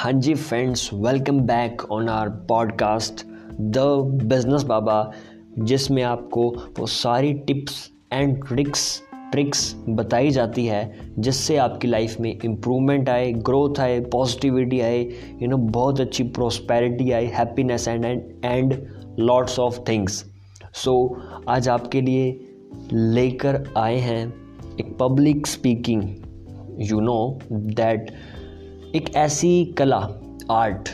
हाँ जी friends welcome back on our podcast the business Baba जिसमें आपको वो सारी टिप्स एंड ट्रिक्स ट्रिक्स बताई जाती है, जिससे आपकी लाइफ में इम्प्रूवमेंट आए ग्रोथ आए पॉजिटिविटी आए यू नो बहुत अच्छी प्रोस्पेरिटी आए happiness and and and lots of things so आज आपके लिए लेकर आए हैं एक public speaking you know that एक ऐसी कला, आर्ट,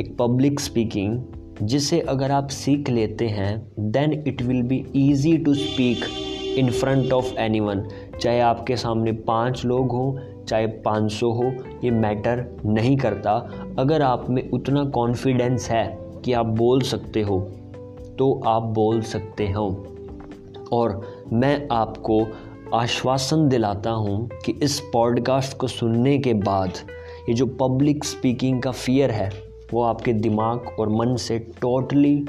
एक पब्लिक स्पीकिंग जिसे अगर आप सीख लेते हैं then it will be easy to speak in front of anyone चाहे आपके सामने पाँच लोग हों, चाहे पाँच सौ हो, ये मैटर नहीं करता। अगर आप में उतना कॉन्फिडेंस है कि आप बोल सकते हो तो आप बोल सकते हो। और मैं आपको आश्वासन दिलाता हूँ कि इस पॉडकास्ट को सुनने के बाद ये जो पब्लिक स्पीकिंग का फियर है वो आपके दिमाग और मन से टोटली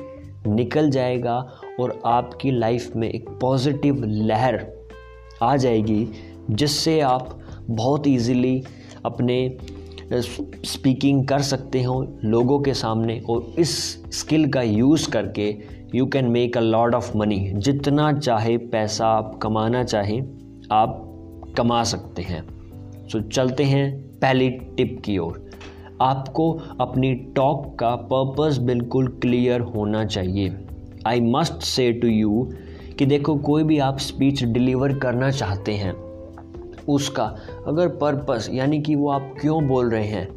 निकल जाएगा और आपकी लाइफ में एक पॉजिटिव लहर आ जाएगी जिससे आप बहुत इजीली अपने स्पीकिंग कर सकते हो लोगों के सामने और इस स्किल का यूज़ करके you can make a lot of money जितना चाहे पैसा आप कमाना चाहें आप कमा सकते हैं। सो so, चलते हैं पहली टिप की ओर, आपको अपनी टॉक का पर्पस बिल्कुल क्लियर होना चाहिए। I must say to you कि देखो, कोई भी आप स्पीच डिलीवर करना चाहते हैं, उसका अगर पर्पस यानी कि वो आप क्यों बोल रहे हैं,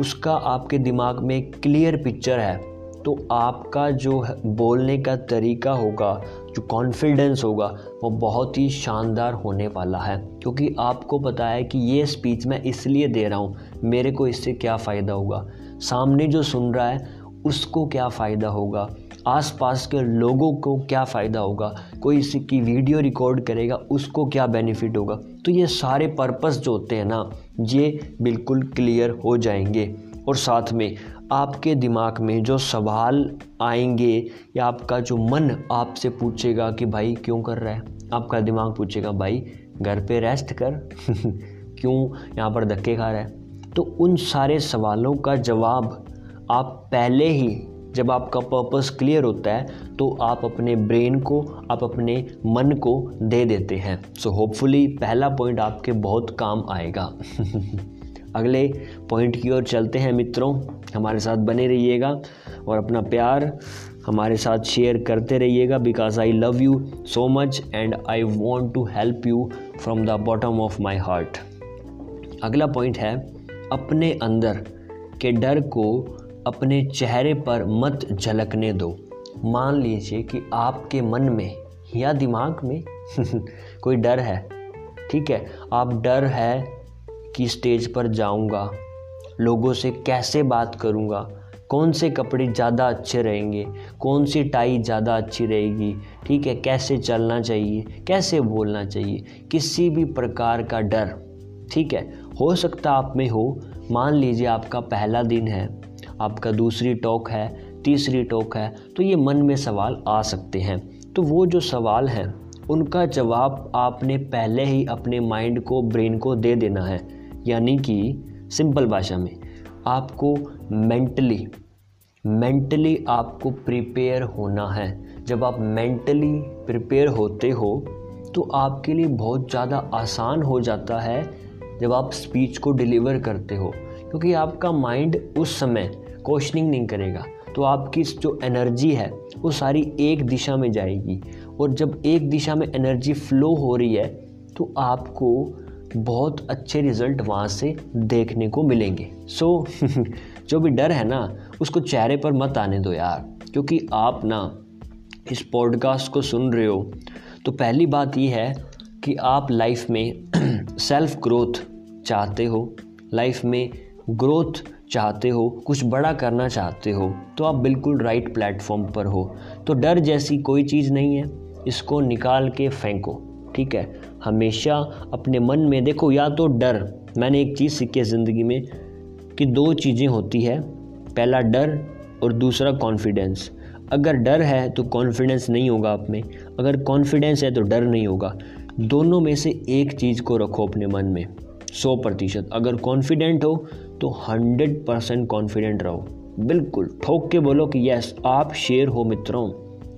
उसका आपके दिमाग में क्लियर पिक्चर है तो आपका जो बोलने का तरीका होगा, जो कॉन्फिडेंस होगा, वो बहुत ही शानदार होने वाला है। क्योंकि आपको पता है कि ये स्पीच मैं इसलिए दे रहा हूँ, मेरे को इससे क्या फ़ायदा होगा? सामने जो सुन रहा है, उसको क्या फ़ायदा होगा? आसपास के लोगों को क्या फ़ायदा होगा? कोई इसी की वीडियो रिकॉर्ड करेगा, उसको क्या बेनिफिट होगा? तो ये सारे पर्पस जो होते हैं ना, ये बिल्कुल क्लियर हो जाएँगे। और साथ में, आपके दिमाग में जो सवाल आएँगे, या आपका जो मन आपसे पूछेगा कि भाई क्यों कर रहा है? आपका दिमाग पूछेगा, भाई घर पे रेस्ट कर। क्यों? यहाँ पर धक्के खा रहा है। तो उन सारे सवालों का जवाब आप पहले ही, जब आपका पर्पस क्लियर होता है तो आप अपने ब्रेन को, आप अपने मन को दे देते हैं। सो so होपफुली पहला पॉइंट आपके बहुत काम आएगा। अगले पॉइंट की ओर चलते हैं मित्रों। हमारे साथ बने रहिएगा और अपना प्यार हमारे साथ शेयर करते रहिएगा because I love you so much and I want to help you from the bottom of my heart अगला पॉइंट है, अपने अंदर के डर को अपने चेहरे पर मत झलकने दो। मान लीजिए कि आपके मन में या दिमाग में कोई डर है, ठीक है? आप डर है कि स्टेज पर जाऊँगा, लोगों से कैसे बात करूँगा कौन से कपड़े ज़्यादा अच्छे रहेंगे? कौन सी टाई ज़्यादा अच्छी रहेगी? ठीक है, कैसे चलना चाहिए? कैसे बोलना चाहिए? किसी भी प्रकार का डर, ठीक है? हो सकता आप में हो। मान लीजिए आपका पहला दिन है, आपका दूसरी टॉक है, तीसरी टॉक है तो ये मन में सवाल आ सकते हैं। तो वो जो सवाल हैं, उनका जवाब आपने पहले ही अपने माइंड को, ब्रेन को दे देना है। यानी कि सिंपल भाषा में आपको मेंटली मेंटली आपको प्रिपेयर होना है। जब आप मेंटली प्रिपेयर होते हो तो आपके लिए बहुत ज़्यादा आसान हो जाता है जब आप स्पीच को डिलीवर करते हो। क्योंकि आपका माइंड उस समय क्वेश्चनिंग नहीं करेगा। तो आपकी जो एनर्जी है, वो सारी एक दिशा में जाएगी। और जब एक दिशा में एनर्जी फ्लो हो रही है तो आपको बहुत अच्छे रिज़ल्ट वहाँ से देखने को मिलेंगे। सो so, जो भी डर है ना उसको चेहरे पर मत आने दो यार। क्योंकि आप ना इस पॉडकास्ट को सुन रहे हो तो पहली बात ये है कि आप लाइफ में सेल्फ ग्रोथ चाहते हो लाइफ में ग्रोथ चाहते हो कुछ बड़ा करना चाहते हो तो आप बिल्कुल राइट प्लेटफॉर्म पर हो। तो डर जैसी कोई चीज़ नहीं है इसको निकाल के फेंको ठीक है? हमेशा अपने मन में, देखो, या तो डर, मैंने एक चीज़ सीखी है ज़िंदगी में कि दो चीज़ें होती है, पहला डर और दूसरा कॉन्फिडेंस अगर डर है तो कॉन्फिडेंस नहीं होगा आप में, अगर कॉन्फिडेंस है तो डर नहीं होगा। दोनों में से एक चीज़ को रखो अपने मन में, सौ प्रतिशत। अगर कॉन्फिडेंट हो तो हंड्रेड परसेंट कॉन्फिडेंट रहो। बिल्कुल, ठोक के बोलो कि यस आप शेर हो मित्रों,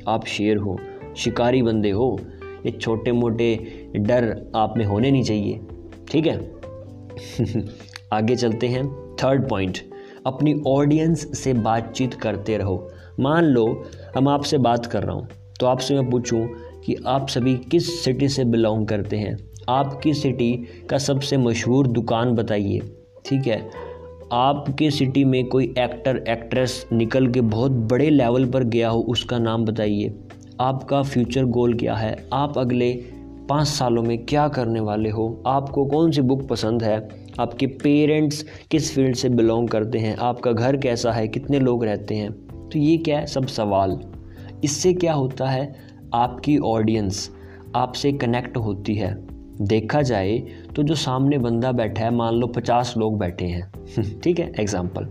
आप शेर हो, शिकारी बंदे हो, ये छोटे मोटे डर आप में होने नहीं चाहिए, ठीक है? आगे चलते हैं। थर्ड पॉइंट अपनी ऑडियंस से बातचीत करते रहो। मान लो, हम आपसे बात कर रहा हूँ तो आपसे मैं पूछूँ कि आप सभी किस सिटी से बिलोंग करते हैं? आपकी सिटी का सबसे मशहूर दुकान बताइए, ठीक है? आपके सिटी में कोई एक्टर एक्ट्रेस निकल के बहुत बड़े लेवल पर गया हो, उसका नाम बताइए। आपका फ्यूचर गोल क्या है? आप अगले पाँच सालों में क्या करने वाले हो? आपको कौन सी बुक पसंद है? आपके पेरेंट्स किस फ़ील्ड से बिलोंग करते हैं? आपका घर कैसा है? कितने लोग रहते हैं? तो ये क्या है? सब सवाल। इससे क्या होता है? आपकी ऑडियंस आपसे कनेक्ट होती है। देखा जाए तो जो सामने बंदा बैठा है, मान लो पचास लोग बैठे हैं, ठीक है? एग्ज़ाम्पल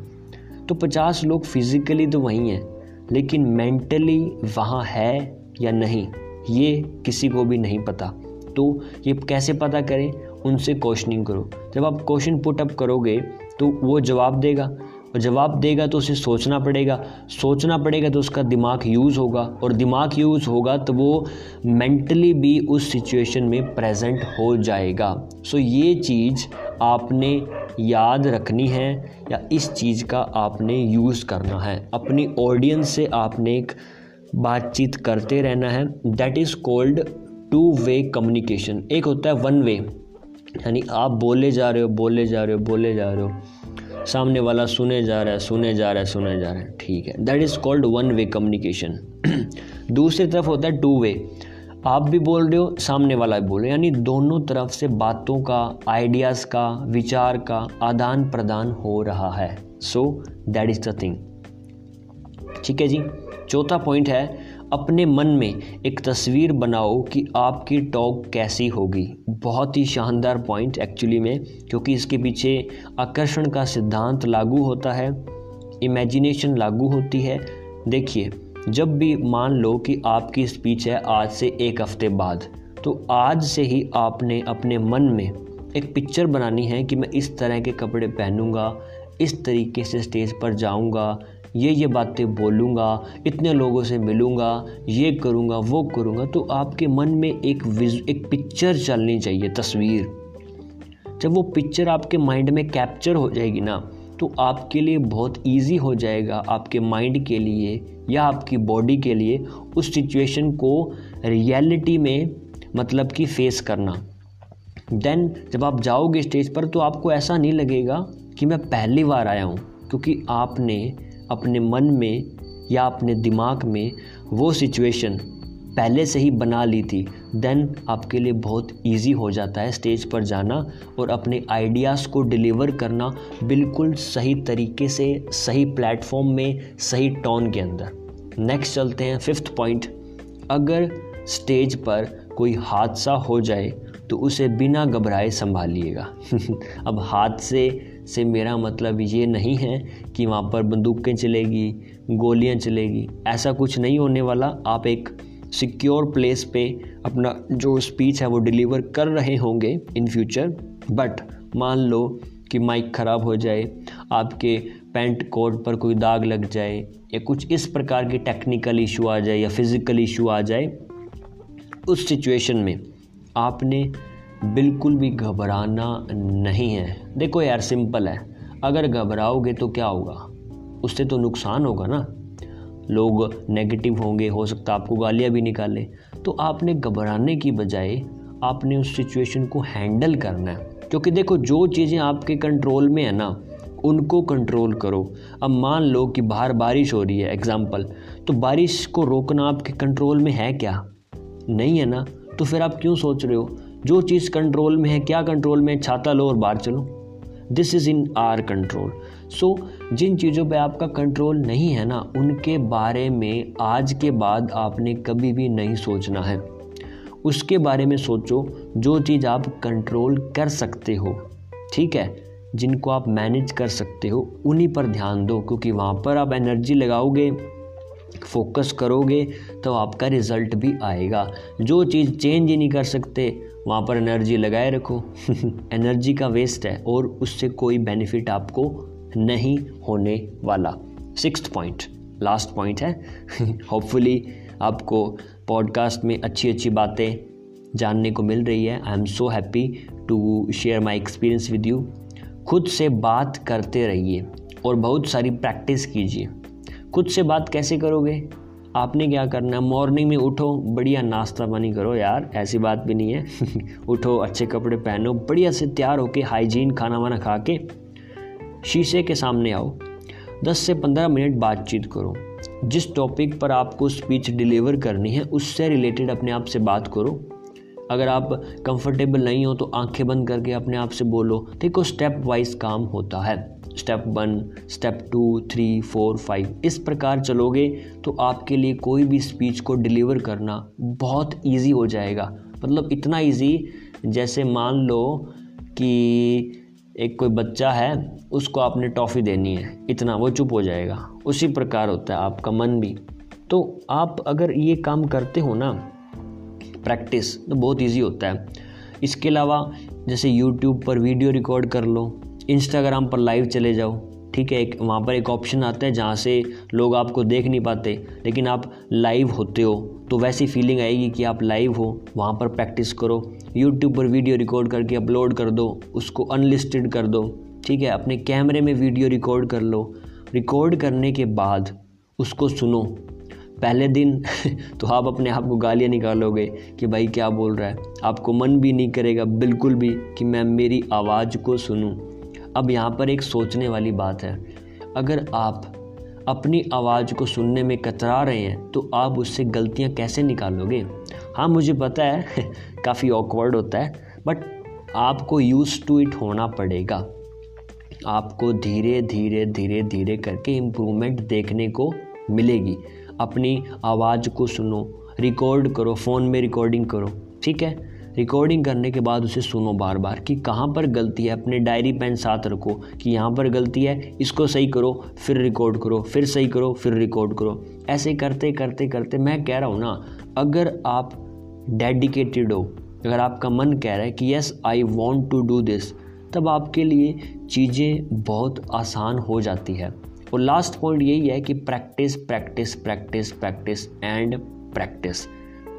तो पचास लोग फिज़िकली तो वहीं हैं, लेकिन मेंटली वहाँ है या नहीं? ये किसी को भी नहीं पता। तो ये कैसे पता करें? उनसे क्वेश्चनिंग करो। जब आप क्वेश्चन पुट अप करोगे तो वो जवाब देगा। और जवाब देगा तो उसे सोचना पड़ेगा। सोचना पड़ेगा तो उसका दिमाग यूज़ होगा। और दिमाग यूज़ होगा तो वो मेंटली भी उस सिचुएशन में प्रेजेंट हो जाएगा। सो ये चीज़ आपने याद रखनी है या इस चीज़ का आपने यूज़ करना है। अपनी ऑडियंस से आपने एक बातचीत करते रहना है। That is called two way communication एक होता है वन वे यानी आप बोले जा रहे हो, बोले जा रहे हो, बोले जा रहे हो। सामने वाला सुने जा रहा है, सुने जा रहा है, सुने जा रहा है। ठीक है। That is called one way communication दूसरी तरफ़ होता है टू वे आप भी बोल रहे हो, सामने वाला भी बोल रहे हो। यानी दोनों तरफ़ से बातों का आइडियाज़ का, विचार का आदान प्रदान हो रहा है। So that is the thing ठीक है जी? चौथा पॉइंट है अपने मन में एक तस्वीर बनाओ कि आपकी टॉक कैसी होगी। बहुत ही शानदार पॉइंट एक्चुअली में, क्योंकि इसके पीछे आकर्षण का सिद्धांत लागू होता है इमेजिनेशन लागू होती है। देखिए, जब भी मान लो कि आपकी स्पीच है आज से एक हफ़्ते बाद तो आज से ही आपने अपने मन में एक पिक्चर बनानी है कि मैं इस तरह के कपड़े पहनूँगा, इस तरीके से स्टेज पर जाऊँगा ये ये बातें बोलूँगा, इतने लोगों से मिलूँगा, ये करूँगा, वो करूँगा तो आपके मन में एक विज, एक पिक्चर चलनी चाहिए, तस्वीर। जब वो पिक्चर आपके माइंड में कैप्चर हो जाएगी ना तो आपके लिए बहुत इजी हो जाएगा, आपके माइंड के लिए या आपकी बॉडी के लिए उस सिचुएशन को रियलिटी में मतलब कि फेस करना। देन जब आप जाओगे स्टेज पर तो आपको ऐसा नहीं लगेगा कि मैं पहली बार आया हूँ, क्योंकि आपने अपने मन में या अपने दिमाग में वो सिचुएशन पहले से ही बना ली थी देन आपके लिए बहुत इजी हो जाता है स्टेज पर जाना और अपने आइडियाज़ को डिलीवर करना बिल्कुल सही तरीके से, सही प्लेटफॉर्म में, सही टोन के अंदर। नेक्स्ट चलते हैं फिफ्थ पॉइंट अगर स्टेज पर कोई हादसा हो जाए तो उसे बिना घबराए संभालिएगा। अब हादसे से मेरा मतलब ये नहीं है कि वहाँ पर बंदूकें चलेगी, गोलियाँ चलेगी। ऐसा कुछ नहीं होने वाला। आप एक सिक्योर प्लेस पे अपना जो स्पीच है वो डिलीवर कर रहे होंगे इन फ्यूचर बट मान लो कि माइक ख़राब हो जाए, आपके पैंट कोट पर कोई दाग लग जाए, या कुछ इस प्रकार के टेक्निकल इशू आ जाए या फ़िज़िकल इशू आ जाए, उस सिचुएशन में आपने बिल्कुल भी घबराना नहीं है। देखो यार, सिंपल है। अगर घबराओगे तो क्या होगा? उससे तो नुकसान होगा ना। लोग नेगेटिव होंगे, हो सकता आपको गालियाँ भी निकालें। तो आपने घबराने की बजाय आपने उस सिचुएशन को हैंडल करना है। क्योंकि देखो, जो चीज़ें आपके कंट्रोल में है ना, उनको कंट्रोल करो। अब मान लो कि बाहर बारिश हो रही है एग्ज़ाम्पल तो बारिश को रोकना आपके कंट्रोल में है क्या? नहीं है ना? तो फिर आप क्यों सोच रहे हो? जो चीज़ कंट्रोल में है, क्या कंट्रोल में छाता लो और बाहर चलो। This is in our control so जिन चीज़ों पे आपका कंट्रोल नहीं है ना, उनके बारे में आज के बाद आपने कभी भी नहीं सोचना है। उसके बारे में सोचो, जो चीज़ आप कंट्रोल कर सकते हो, ठीक है? जिनको आप मैनेज कर सकते हो, उन्हीं पर ध्यान दो, क्योंकि वहाँ पर आप एनर्जी लगाओगे फोकस करोगे तो आपका रिज़ल्ट भी आएगा। जो चीज़ चेंज ही नहीं कर सकते, वहाँ पर एनर्जी लगाए रखो। एनर्जी का वेस्ट है, और उससे कोई बेनिफिट आपको नहीं होने वाला। सिक्स पॉइंट, लास्ट पॉइंट है। होपफुली आपको पॉडकास्ट में अच्छी अच्छी बातें जानने को मिल रही है। I am so happy to share my experience with you खुद से बात करते रहिए, और बहुत सारी प्रैक्टिस कीजिए। खुद से बात कैसे करोगे? आपने क्या करना है? मॉर्निंग में उठो, बढ़िया नाश्ता पानी करो यार, ऐसी बात भी नहीं है। उठो, अच्छे कपड़े पहनो, बढ़िया से तैयार होके हाइजीन खाना वाना खा के शीशे के सामने आओ। 10 से 15 मिनट बातचीत करो। जिस टॉपिक पर आपको स्पीच डिलीवर करनी है, उससे रिलेटेड अपने आप से बात करो। अगर आप कंफर्टेबल नहीं हो तो आँखें बंद करके अपने आप से बोलो। देखो स्टेप वाइज काम होता है। Step one, step two, three, four, five, इस प्रकार चलोगे तो आपके लिए कोई भी स्पीच को डिलीवर करना बहुत इजी हो जाएगा। मतलब इतना इजी जैसे मान लो कि एक कोई बच्चा है, उसको आपने टॉफ़ी देनी है, इतना वो चुप हो जाएगा। उसी प्रकार होता है आपका मन भी। तो आप अगर ये काम करते हो ना प्रैक्टिस तो बहुत इजी होता है। इसके अलावा जैसे यूट्यूब पर वीडियो रिकॉर्ड कर लो इंस्टाग्राम पर लाइव चले जाओ, ठीक है? एक, वहाँ पर एक ऑप्शन आता है जहाँ से लोग आपको देख नहीं पाते, लेकिन आप लाइव होते हो तो वैसी फीलिंग आएगी कि आप लाइव हो, वहाँ पर प्रैक्टिस करो। यूट्यूब पर वीडियो रिकॉर्ड करके अपलोड कर दो, उसको अनलिस्टेड कर दो, ठीक है? अपने कैमरे में वीडियो रिकॉर्ड कर लो। रिकॉर्ड करने के बाद उसको सुनो। पहले दिन तो आप अपने आप को गालियाँ निकालोगे कि भाई क्या बोल रहा है? आपको मन भी नहीं करेगा, बिल्कुल भी, कि मैं मेरी आवाज़ को सुनूं। अब यहाँ पर एक सोचने वाली बात है। अगर आप अपनी आवाज़ को सुनने में कतरा रहे हैं तो आप उससे गलतियाँ कैसे निकालोगे? हाँ मुझे पता है, काफ़ी ऑकवर्ड होता है बट आपको यूज़ टू इट होना पड़ेगा। आपको धीरे धीरे धीरे धीरे करके इम्प्रूवमेंट देखने को मिलेगी। अपनी आवाज़ को सुनो रिकॉर्ड करो फ़ोन में रिकॉर्डिंग करो, ठीक है? रिकॉर्डिंग करने के बाद उसे सुनो बार बार कि कहाँ पर गलती है। अपने डायरी पेन साथ रखो कि यहाँ पर गलती है। इसको सही करो, फिर रिकॉर्ड करो, फिर सही करो, फिर रिकॉर्ड करो। ऐसे करते करते करते मैं कह रहा हूँ ना, अगर आप डेडिकेटेड हो, अगर आपका मन कह रहा है कि yes I want to do this तब आपके लिए चीज़ें बहुत आसान हो जाती है। और लास्ट पॉइंट यही है कि practice practice practice practice and practice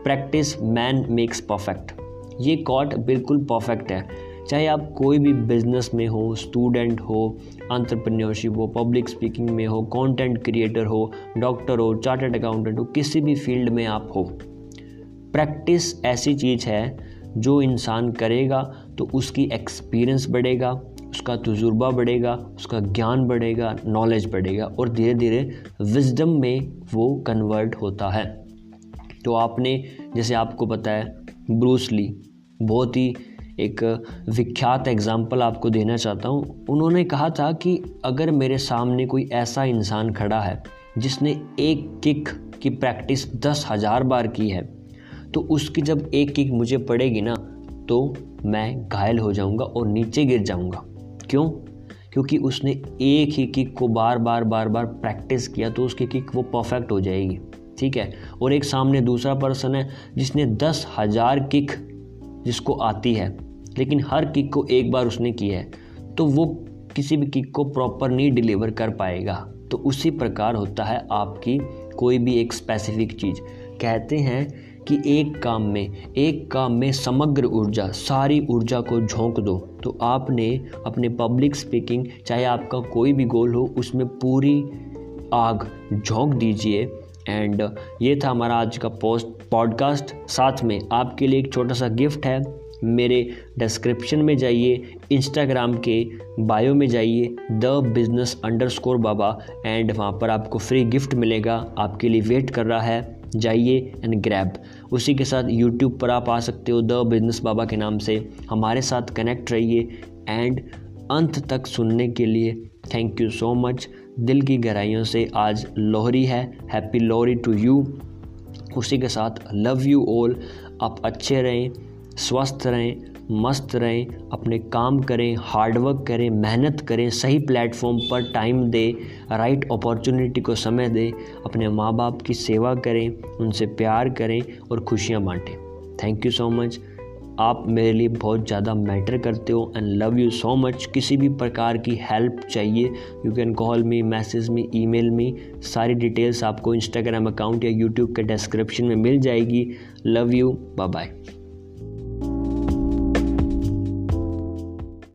practice man makes perfect ये कॉट बिल्कुल परफेक्ट है। चाहे आप कोई भी बिज़नेस में हो स्टूडेंट हो अंतरप्रन्योरशिप हो पब्लिक स्पीकिंग में हो कंटेंट क्रिएटर हो डॉक्टर हो चार्टर्ड अकाउंटेंट हो, किसी भी फ़ील्ड में आप हो प्रैक्टिस ऐसी चीज़ है जो इंसान करेगा तो उसकी एक्सपीरियंस बढ़ेगा, उसका तजुर्बा बढ़ेगा, उसका ज्ञान बढ़ेगा नॉलेज बढ़ेगा और धीरे धीरे विजडम में वो कन्वर्ट होता है। तो आपने, जैसे आपको पता है ब्रूस ली बहुत ही एक विख्यात एग्ज़ाम्पल आपको देना चाहता हूँ। उन्होंने कहा था कि अगर मेरे सामने कोई ऐसा इंसान खड़ा है, जिसने एक किक की प्रैक्टिस दस हज़ार बार की है तो उसकी जब एक किक मुझे पड़ेगी ना तो मैं घायल हो जाऊँगा और नीचे गिर जाऊँगा। क्यों? क्योंकि उसने एक ही किक को बार बार बार बार प्रैक्टिस किया तो उसकी किक वो परफेक्ट हो जाएगी। ठीक है? और एक सामने दूसरा पर्सन है, जिसने दस हज़ार किक जिसको आती है, लेकिन हर किक को एक बार उसने की है तो वो किसी भी किक को प्रॉपर नहीं डिलीवर कर पाएगा। तो उसी प्रकार होता है आपकी कोई भी एक स्पेसिफिक चीज़। कहते हैं कि एक काम में, एक काम में समग्र ऊर्जा, सारी ऊर्जा को झोंक दो। तो आपने अपने पब्लिक स्पीकिंग चाहे आपका कोई भी गोल हो, उसमें पूरी आग झोंक दीजिए। एंड ये था हमारा आज का पोस्ट पॉडकास्ट साथ में आपके लिए एक छोटा सा गिफ्ट है। मेरे डिस्क्रिप्शन में जाइए इंस्टाग्राम के बायो में जाइए the business underscore Baba and वहाँ पर आपको फ्री गिफ्ट मिलेगा। आपके लिए वेट कर रहा है। जाइए एंड ग्रैब उसी के साथ यूट्यूब पर आप आ सकते हो द बिज़नेस बाबा के नाम से। हमारे साथ कनेक्ट रहिए एंड अंत तक सुनने के लिए थैंक यू सो मच दिल की गहराइयों से आज लोहरी है। हैप्पी लोहरी टू यू उसी के साथ लव यू ऑल आप अच्छे रहें, स्वस्थ रहें, मस्त रहें, अपने काम करें हार्डवर्क करें, मेहनत करें, सही प्लेटफॉर्म पर टाइम दें राइट अपॉर्चुनिटी को समय दें, अपने माँ बाप की सेवा करें, उनसे प्यार करें और खुशियाँ बांटें। थैंक यू सो मच आप मेरे लिए बहुत ज़्यादा मैटर करते हो and love you so much किसी भी प्रकार की हेल्प चाहिए you can call me message me email me सारी डिटेल्स आपको इंस्टाग्राम अकाउंट या यूट्यूब के डिस्क्रिप्शन में मिल जाएगी. Love you bye bye